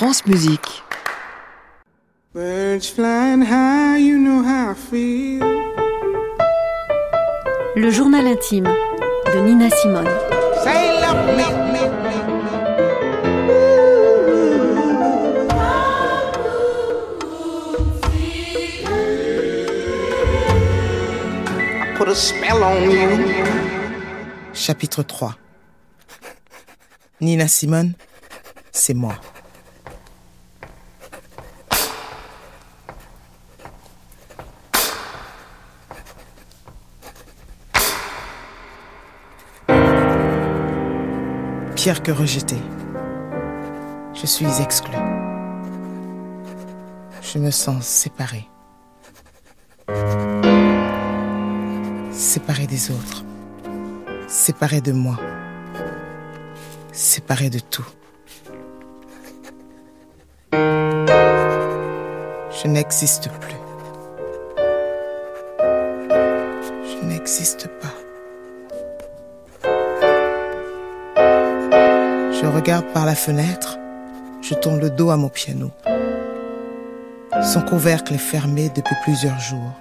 France Musique. Birds flying high, you know how I feel. Le journal intime de Nina Simone. Chapitre 3 Nina Simone, c'est moi. Pierre que rejeté. Je suis exclu. Je me sens séparé. Séparé des autres. Séparé de moi. Séparé de tout. Je n'existe plus. Je n'existe pas. Regarde par la fenêtre, je tourne le dos à mon piano. Son couvercle est fermé depuis plusieurs jours.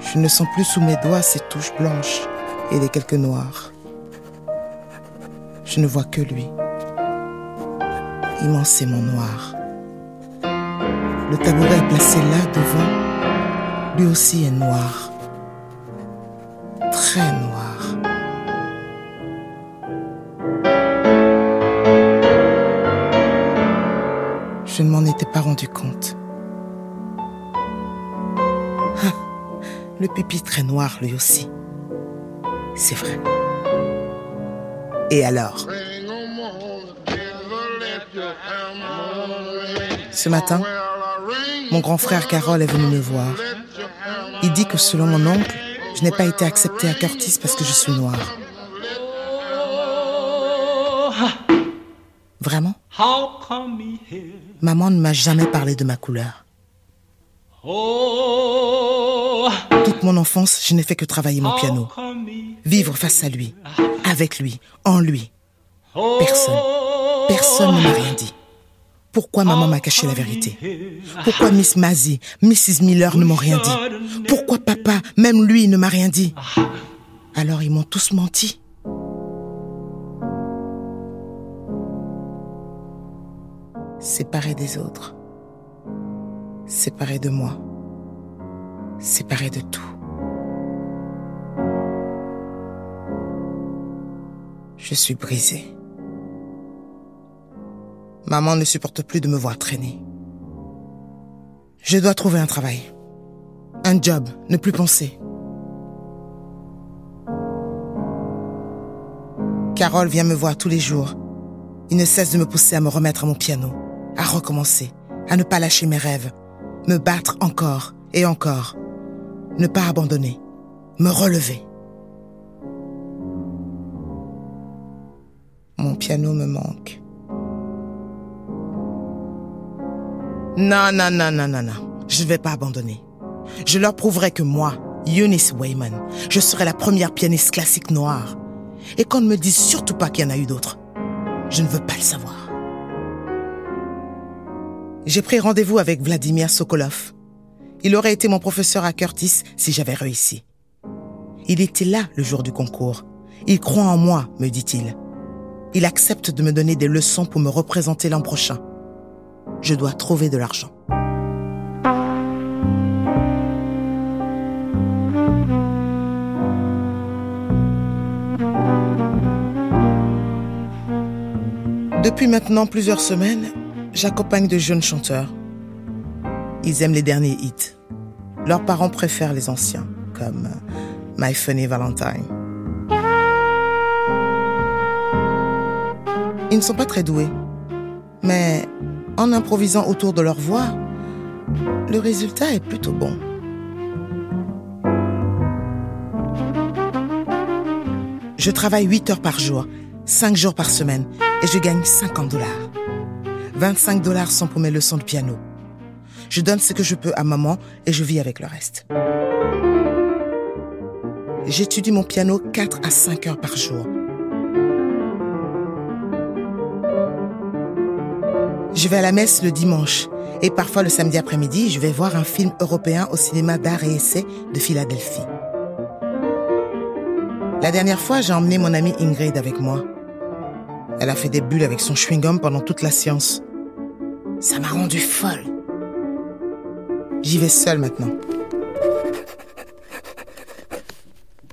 Je ne sens plus sous mes doigts ses touches blanches et les quelques noirs. Je ne vois que lui. Immensément noir. Le tabouret placé là devant. Lui aussi est noir. Très noir. Je ne m'en étais pas rendu compte. Ah, le pupitre est noir lui aussi. C'est vrai. Et alors? Ce matin, mon grand frère Carole est venu me voir. Il dit que selon mon oncle, je n'ai pas été acceptée à Curtis parce que je suis noire. Vraiment? Maman ne m'a jamais parlé de ma couleur. Toute mon enfance, je n'ai fait que travailler mon piano. Vivre face à lui, avec lui, en lui. Personne, personne ne m'a rien dit. Pourquoi maman m'a caché la vérité? Pourquoi Miss Mazzy, Mrs. Miller ne m'ont rien dit? Pourquoi papa, même lui, ne m'a rien dit? Alors ils m'ont tous menti. Séparé des autres. Séparé de moi. Séparé de tout. Je suis brisée. Maman ne supporte plus de me voir traîner. Je dois trouver un travail. Un job, ne plus penser. Carole vient me voir tous les jours. Il ne cesse de me pousser à me remettre à mon piano, à recommencer, à ne pas lâcher mes rêves, me battre encore et encore, ne pas abandonner, me relever. Mon piano me manque. Non, non, non, non, non, non. Je ne vais pas abandonner. Je leur prouverai que moi, Eunice Wayman, je serai la première pianiste classique noire. Et qu'on ne me dise surtout pas qu'il y en a eu d'autres. Je ne veux pas le savoir. J'ai pris rendez-vous avec Vladimir Sokolov. Il aurait été mon professeur à Curtis si j'avais réussi. Il était là le jour du concours. Il croit en moi, me dit-il. Il accepte de me donner des leçons pour me représenter l'an prochain. Je dois trouver de l'argent. Depuis maintenant plusieurs semaines, j'accompagne de jeunes chanteurs. Ils aiment les derniers hits. Leurs parents préfèrent les anciens, comme My Funny Valentine. Ils ne sont pas très doués, mais en improvisant autour de leur voix, le résultat est plutôt bon. Je travaille 8 heures par jour, 5 jours par semaine, et je gagne 50 dollars. 25 dollars sont pour mes leçons de piano. Je donne ce que je peux à maman et je vis avec le reste. J'étudie mon piano 4 à 5 heures par jour. Je vais à la messe le dimanche et parfois le samedi après-midi, je vais voir un film européen au cinéma d'art et essai de Philadelphie. La dernière fois, j'ai emmené mon amie Ingrid avec moi. Elle a fait des bulles avec son chewing-gum pendant toute la séance. Ça m'a rendu folle. J'y vais seule maintenant.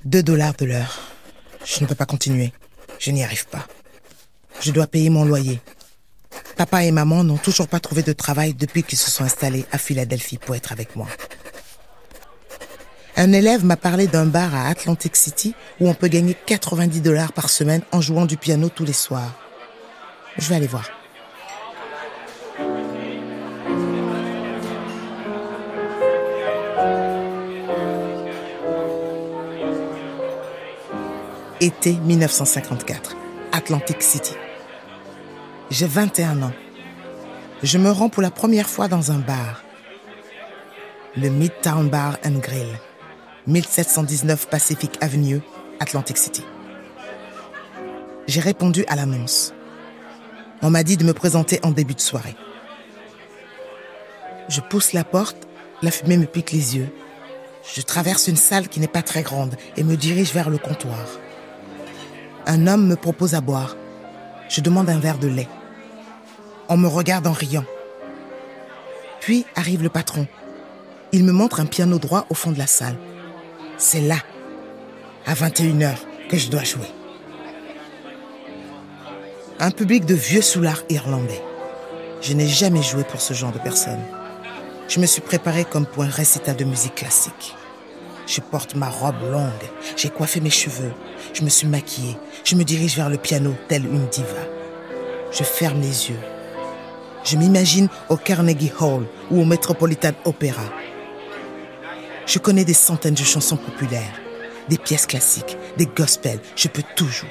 Deux dollars de l'heure. Je ne peux pas continuer. Je n'y arrive pas. Je dois payer mon loyer. Papa et maman n'ont toujours pas trouvé de travail depuis qu'ils se sont installés à Philadelphie pour être avec moi. Un élève m'a parlé d'un bar à Atlantic City où on peut gagner 90 dollars par semaine en jouant du piano tous les soirs. Je vais aller voir. Été 1954, Atlantic City. J'ai 21 ans. Je me rends pour la première fois dans un bar. Le Midtown Bar and Grill, 1719 Pacific Avenue, Atlantic City. J'ai répondu à l'annonce. On m'a dit de me présenter en début de soirée. Je pousse la porte, la fumée me pique les yeux. Je traverse une salle qui n'est pas très grande et me dirige vers le comptoir. Un homme me propose à boire. Je demande un verre de lait. On me regarde en riant. Puis arrive le patron. Il me montre un piano droit au fond de la salle. C'est là, à 21h, que je dois jouer. Un public de vieux soulards irlandais. Je n'ai jamais joué pour ce genre de personnes. Je me suis préparé comme pour un récital de musique classique. Je porte ma robe longue, j'ai coiffé mes cheveux, je me suis maquillée, je me dirige vers le piano tel une diva. Je ferme les yeux, je m'imagine au Carnegie Hall ou au Metropolitan Opera. Je connais des centaines de chansons populaires, des pièces classiques, des gospels. Je peux tout jouer.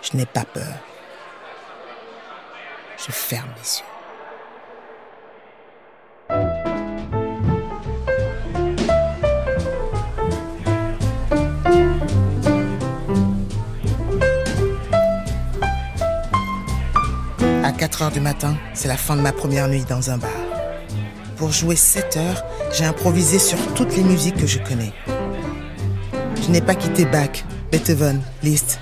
Je n'ai pas peur. Je ferme les yeux. 4 heures du matin, c'est la fin de ma première nuit dans un bar. Pour jouer 7 heures, j'ai improvisé sur toutes les musiques que je connais. Je n'ai pas quitté Bach, Beethoven, Liszt.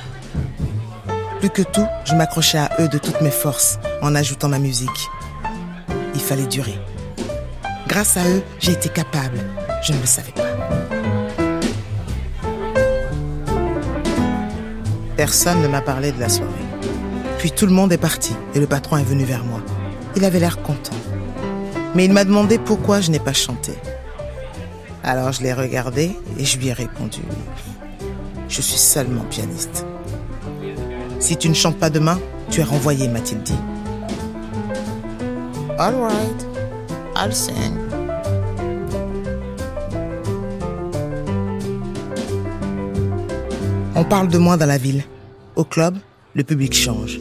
Plus que tout, je m'accrochais à eux de toutes mes forces en ajoutant ma musique. Il fallait durer. Grâce à eux, j'ai été capable. Je ne le savais pas. Personne ne m'a parlé de la soirée. Puis tout le monde est parti et le patron est venu vers moi. Il avait l'air content. Mais il m'a demandé pourquoi je n'ai pas chanté. Alors je l'ai regardé et je lui ai répondu Je suis seulement pianiste. Si tu ne chantes pas demain, tu es renvoyé, m'a-t-il dit. All right, I'll sing. On parle de moi dans la ville. Au club, le public change.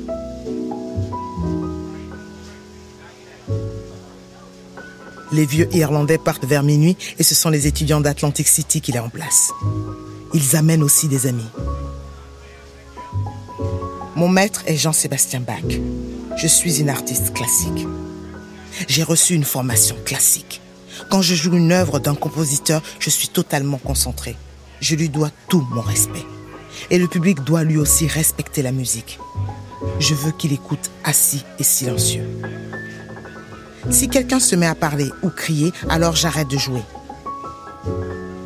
Les vieux Irlandais partent vers minuit et ce sont les étudiants d'Atlantic City qui les remplacent. Ils amènent aussi des amis. Mon maître est Jean-Sébastien Bach. Je suis une artiste classique. J'ai reçu une formation classique. Quand je joue une œuvre d'un compositeur, je suis totalement concentré. Je lui dois tout mon respect. Et le public doit lui aussi respecter la musique. Je veux qu'il écoute assis et silencieux. Si quelqu'un se met à parler ou crier, alors j'arrête de jouer.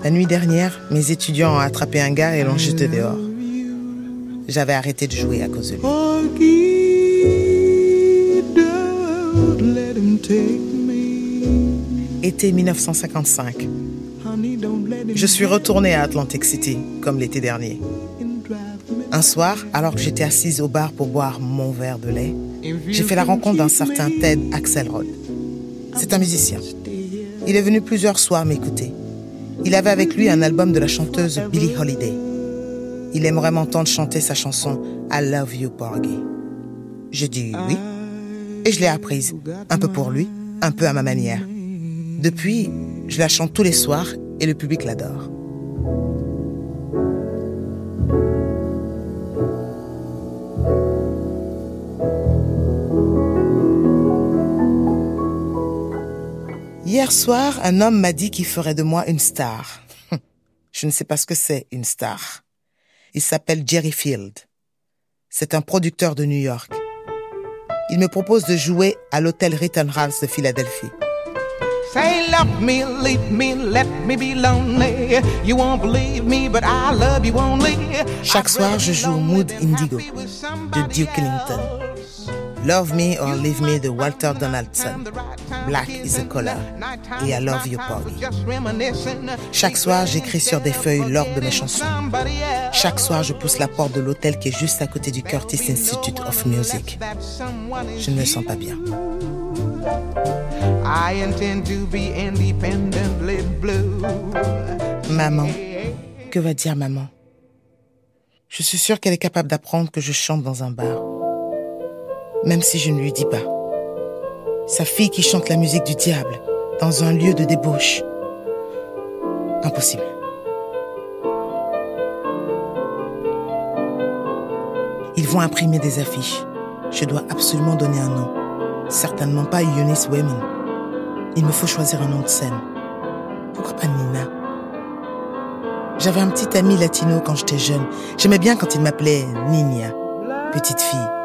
La nuit dernière, mes étudiants ont attrapé un gars et l'ont jeté dehors. J'avais arrêté de jouer à cause de lui. Été 1955. Je suis retourné à Atlantic City, comme l'été dernier. Un soir, alors que j'étais assise au bar pour boire mon verre de lait, j'ai fait la rencontre d'un certain Ted Axelrod. C'est un musicien. Il est venu plusieurs soirs m'écouter. Il avait avec lui un album de la chanteuse Billie Holiday. Il aimerait m'entendre chanter sa chanson I Love You Porgy. J'ai dit oui, et je l'ai apprise, un peu pour lui, un peu à ma manière. Depuis, je la chante tous les soirs et le public l'adore. Hier soir, un homme m'a dit qu'il ferait de moi une star. Je ne sais pas ce que c'est, une star. Il s'appelle Jerry Field. C'est un producteur de New York. Il me propose de jouer à l'hôtel Rittenhouse de Philadelphie. Say love me, leave me, let me be lonely. You won't believe me, but I love you only. Chaque soir, je joue Mood Indigo de Duke Ellington. Love Me or Leave Me de Walter Donaldson. Black is a color. Et I Love You Polly. Chaque soir, j'écris sur des feuilles l'ordre de mes chansons. Chaque soir, je pousse la porte de l'hôtel qui est juste à côté du Curtis Institute of Music. Je ne me sens pas bien. Maman, que va dire maman? Je suis sûre qu'elle est capable d'apprendre que je chante dans un bar. Même si je ne lui dis pas. Sa fille qui chante la musique du diable dans un lieu de débauche. Impossible. Ils vont imprimer des affiches. Je dois absolument donner un nom. Certainement pas Eunice Wayman. Il me faut choisir un nom de scène. Pourquoi pas Nina? J'avais un petit ami latino quand j'étais jeune. J'aimais bien quand il m'appelait Nina, petite fille.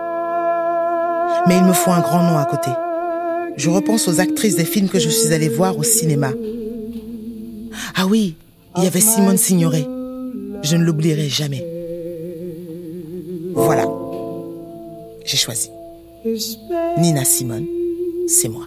Mais il me faut un grand nom à côté. Je repense aux actrices des films que je suis allée voir au cinéma. Ah oui, il y avait Simone Signoret. Je ne l'oublierai jamais. Voilà. J'ai choisi. Nina Simone, c'est moi.